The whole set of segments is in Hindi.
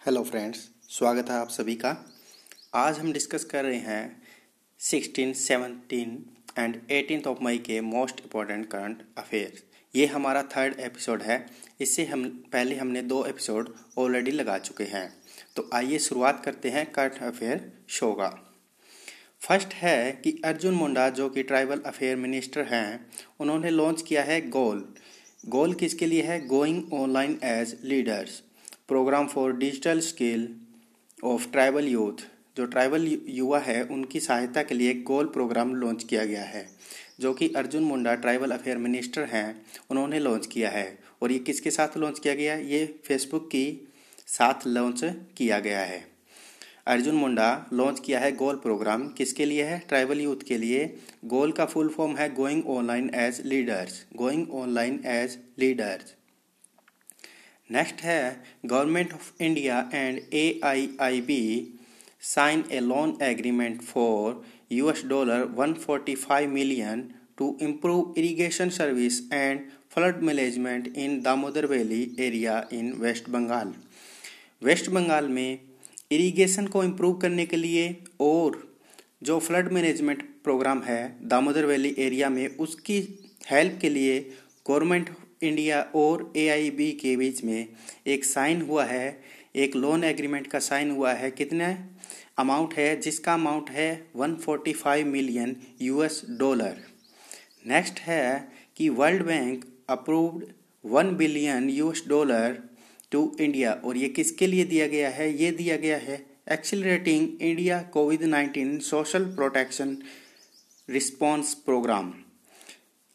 हेलो फ्रेंड्स स्वागत है आप सभी का। आज हम डिस्कस कर रहे हैं sixteen seventeen and eighteen of May के मोस्ट इंपॉर्टेंट करंट अफेयर्स ये हमारा थर्ड एपिसोड है। इससे हम, पहले हमने दो एपिसोड ऑलरेडी लगा चुके हैं। तो आइए शुरुआत करते हैं करंट अफेयर शो का। फ़र्स्ट है कि अर्जुन मुंडा, जो कि ट्राइबल अफेयर मिनिस्टर हैं, उन्होंने लॉन्च किया है गोल गोल किसके लिए है? Going online as leaders programme for digital skill of tribal youth जो ट्राइबल युवा है, उनकी सहायता के लिए एक गोल प्रोग्राम लॉन्च किया गया है, जो कि Arjun Munda tribal affair minister हैं, उन्होंने लॉन्च किया है। और ये किसके साथ लॉन्च किया गया? ये फेसबुक की साथ लॉन्च किया गया है। अर्जुन मुंडा लॉन्च किया है गोल प्रोग्राम किसके लिए है? ट्राइबल यूथ के लिए। गोल का फुल फॉर्म है going online as leaders going online as leaders next है government of India and A I I B sign a loan agreement for US dollar 145 million to improve irrigation service and flood management in Damodar valley area in West Bengal West Bengal में इरिगेशन को इम्प्रूव करने के लिए और जो फ्लड मैनेजमेंट प्रोग्राम है दामोदर वैली एरिया में, उसकी हेल्प के लिए गवर्नमेंट इंडिया और एआईबी के बीच में एक साइन हुआ है, एक लोन एग्रीमेंट का साइन हुआ है। कितने? अमाउंट है, जिसका अमाउंट है 145 मिलियन यूएस डॉलर नेक्स्ट है कि World Bank approved one billion US dollar to India और ये किसके लिए दिया गया है? ये दिया गया है accelerating India COVID nineteen social protection response programme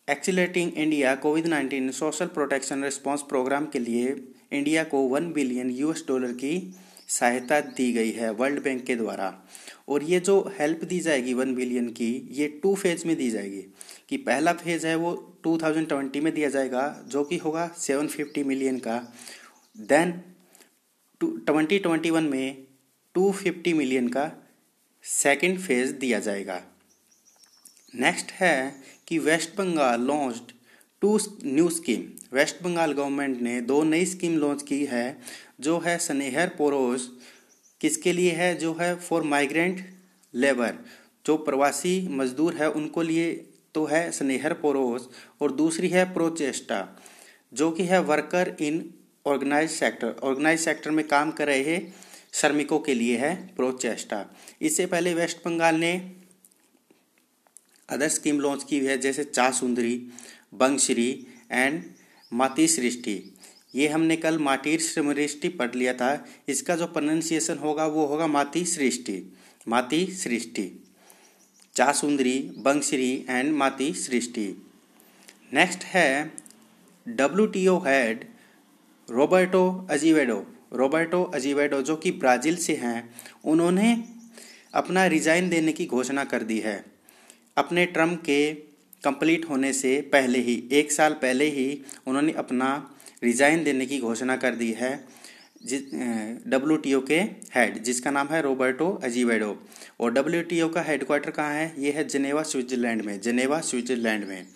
exciting India COVID nineteen social protection response programme के लिए इंडिया को वन बिलियन यूएस डॉलर की सहायता दी गई है वर्ल्ड बैंक के द्वारा। और ये जो हेल्प दी जाएगी वन बिलियन की, ये टू फ़ेज़ में दी जाएगी। कि पहला फ़ेज़ है वो 2020 में दिया जाएगा, जो कि होगा 750 मिलियन का। देन ट्वेंटी ट्वेंटी वन में 250 मिलियन का सेकंड फ़ेज़ दिया जाएगा। नेक्स्ट है कि West Bengal launched two new scheme West Bengal government ने दो नई स्कीम लॉन्च की है, जो है स्नेहर पोरोस किसके लिए है? जो है फॉर माइग्रेंट लेबर जो प्रवासी मजदूर है, उनको लिए तो है स्नेहर पोरोस और दूसरी है प्रोचेस्टा जो कि है worker unorganised sector organised sector में काम कर रहे श्रमिकों के लिए है प्रोचेस्टा इससे पहले वेस्ट बंगाल ने अदर स्कीम लॉन्च की हुई है, जैसे चा सुंदरी, बंगश्री एंड माती सृष्टि। ये हमने कल माटीर सृष्टि पढ़ लिया था। इसका जो प्रोनाउंसिएशन होगा, वो होगा माती सृष्टि। माती सृष्टि। चा सुंदरी, बंगश्री एंड माती सृष्टि। नेक्स्ट है W T O head Roberto Azevedo Roberto Azevedo जो कि ब्राज़ील से हैं, उन्होंने अपना रिजाइन देने की घोषणा कर दी है। अपने ट्रम के कंप्लीट होने से पहले ही, एक साल पहले ही उन्होंने अपना रिजाइन देने की घोषणा कर दी है जिस डब्ल्यू टी ओ के हेड जिसका नाम है रोबर्टो अजीवेडो। और डब्ल्यू टी ओ का हेडक्वार्टर कहाँ है? ये है जनेवा स्विट्जरलैंड में जनेवा स्विट्जरलैंड में।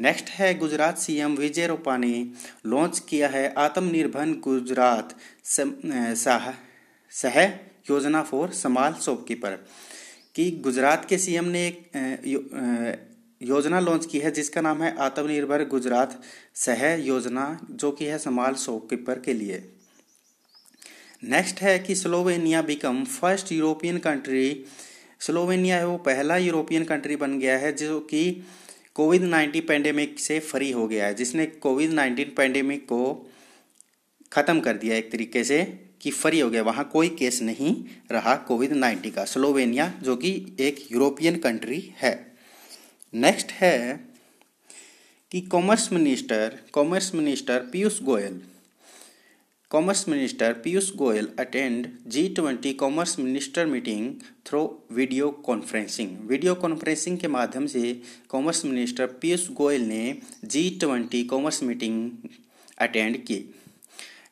नेक्स्ट है गुजरात सीएम विजय रूपानी। लॉन्च किया है आत्मनिर्भर गुजरात सह सह योजना फॉर समाल शॉपकीपर कि गुजरात के सीएम ने एक योजना लॉन्च की है, जिसका नाम है आत्मनिर्भर गुजरात सह योजना, जो कि है समाल शॉपकीपर के लिए। नेक्स्ट है कि Slovenia become first European country Slovenia है वो पहला यूरोपियन कंट्री बन गया है, जो कि कोविड नाइन्टीन पेंडेमिक से फ्री हो गया है, जिसने कोविड नाइन्टीन पेंडेमिक को ख़त्म कर दिया एक तरीके से कि फ्री हो गया। वहाँ कोई केस नहीं रहा कोविड नाइन्टीन का, स्लोवेनिया, जो कि एक यूरोपियन कंट्री है। नेक्स्ट है कि commerce minister commerce minister Piyush Goyal. Commerce minister Piyush Goyal attend G twenty commerce minister meeting through video conferencing. Video conferencing के माध्यम से कॉमर्स मिनिस्टर पीयूष गोयल ने G twenty commerce meeting attend की।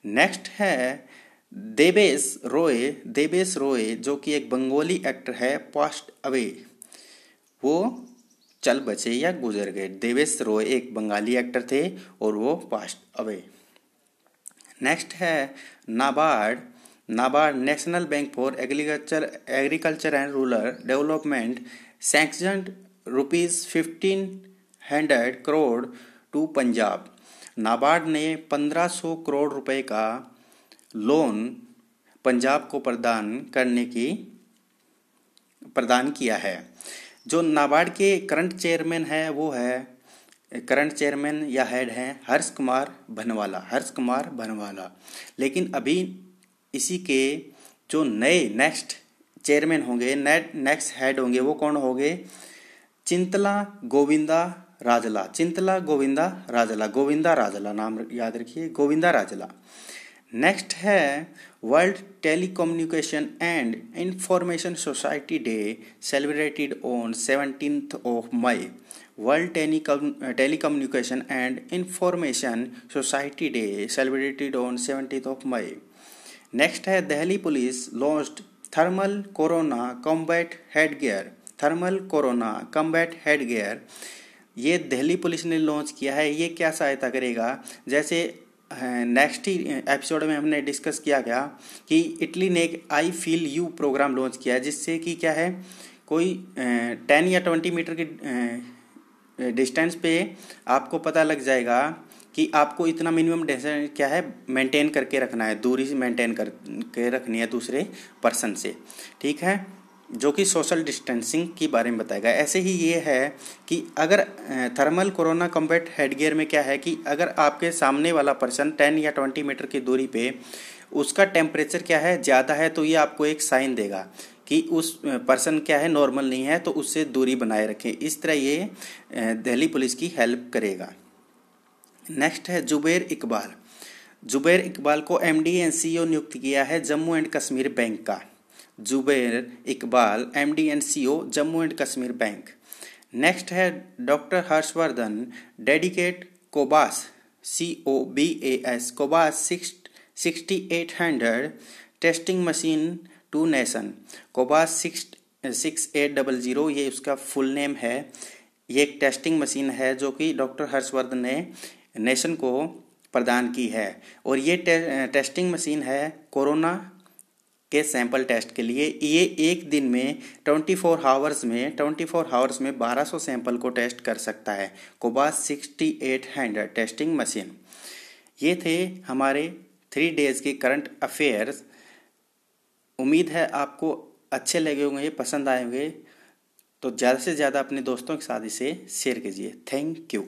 नेक्स्ट है देवेश रॉय देवेश रॉय जो कि एक बंगाली एक्टर है पास्ट अवे वो चल बचे या गुजर गए। देवेश रॉय एक बंगाली एक्टर थे और वो पास्ट अवे नेक्स्ट है NABARD NABARD national bank for agriculture agriculture and rural development sanction rupees fifteen hundred crore to Punjab NABARD ने 1500 करोड़ रुपए का लोन पंजाब को प्रदान करने की, प्रदान किया है। जो नाबार्ड के करंट चेयरमैन है, वो है, करंट चेयरमैन या हेड हैं, हर्ष कुमार भनवाला हर्ष कुमार भनवाला लेकिन अभी इसी के जो नए नेक्स्ट चेयरमैन होंगे नेक्स्ट हेड होंगे, वो कौन होंगे? चिंतला गोविंदा राजला चिंतला गोविंदा, राजला गोविंदा, राजला नाम याद रखिए, गोविंदा, राजला। नेक्स्ट है world telecommunication and information society day celebrated on seventeen of May world telecommunication and information society day celebrated on seventeen of May next है Delhi police launched thermal corona combat head gear thermal corona combat head gear ये दिल्ली पुलिस ने लॉन्च किया है, ये क्या सहायता करेगा? जैसे नेक्स्ट ही एपिसोड में हमने डिस्कस किया गया कि इटली ने एक I feel you programme launch किया है, जिससे कि क्या है, कोई टेन या ट्वेंटी मीटर की डिस्टेंस पे आपको पता लग जाएगा कि आपको इतना मिनिमम डिस्टेंस क्या है मेंटेन करके रखना है, दूरी से मेंटेन करके रखनी है दूसरे पर्सन से, ठीक है? जो कि सोशल डिस्टेंसिंग के बारे में बताएगा ऐसे ही ये है कि अगर थर्मल कोरोना कम्बैट हेडगियर में क्या है कि अगर आपके सामने वाला पर्सन टेन या ट्वेंटी मीटर की दूरी पे उसका टेम्परेचर क्या है, ज़्यादा है तो ये आपको एक साइन देगा कि उस पर्सन क्या है नॉर्मल नहीं है तो उससे दूरी बनाए रखें। इस तरह ये दिल्ली पुलिस की हेल्प करेगा। नेक्स्ट है जुबैर इकबाल। जुबैर इकबाल को एम डी नियुक्त किया है जम्मू एंड कश्मीर बैंक का। Zubair Iqbal M D and C O Jammu and Kashmir bank next है doctor Harshvardhan dedicate Cobas C O B A S Cobas six sixty eight hundred testing machine to nation Cobas six six eight double zero ये उसका फुल नेम है। ये एक टेस्टिंग मशीन है जो कि डॉक्टर हर्षवर्धन ने नेशन को प्रदान की है। और ये टे, टेस्टिंग मशीन है कोरोना के सैंपल टेस्ट के लिए, ये एक दिन में 24 फोर हावर्स में 24 फोर हावर्स में 1200 सैंपल को टेस्ट कर सकता है। कोबास 6800 टेस्टिंग मशीन ये थे हमारे थ्री डेज़ के करंट अफेयर्स उम्मीद है आपको अच्छे लगे होंगे, पसंद आए होंगे। तो ज़्यादा से ज़्यादा अपने दोस्तों के साथ इसे शेयर कीजिए। Thank you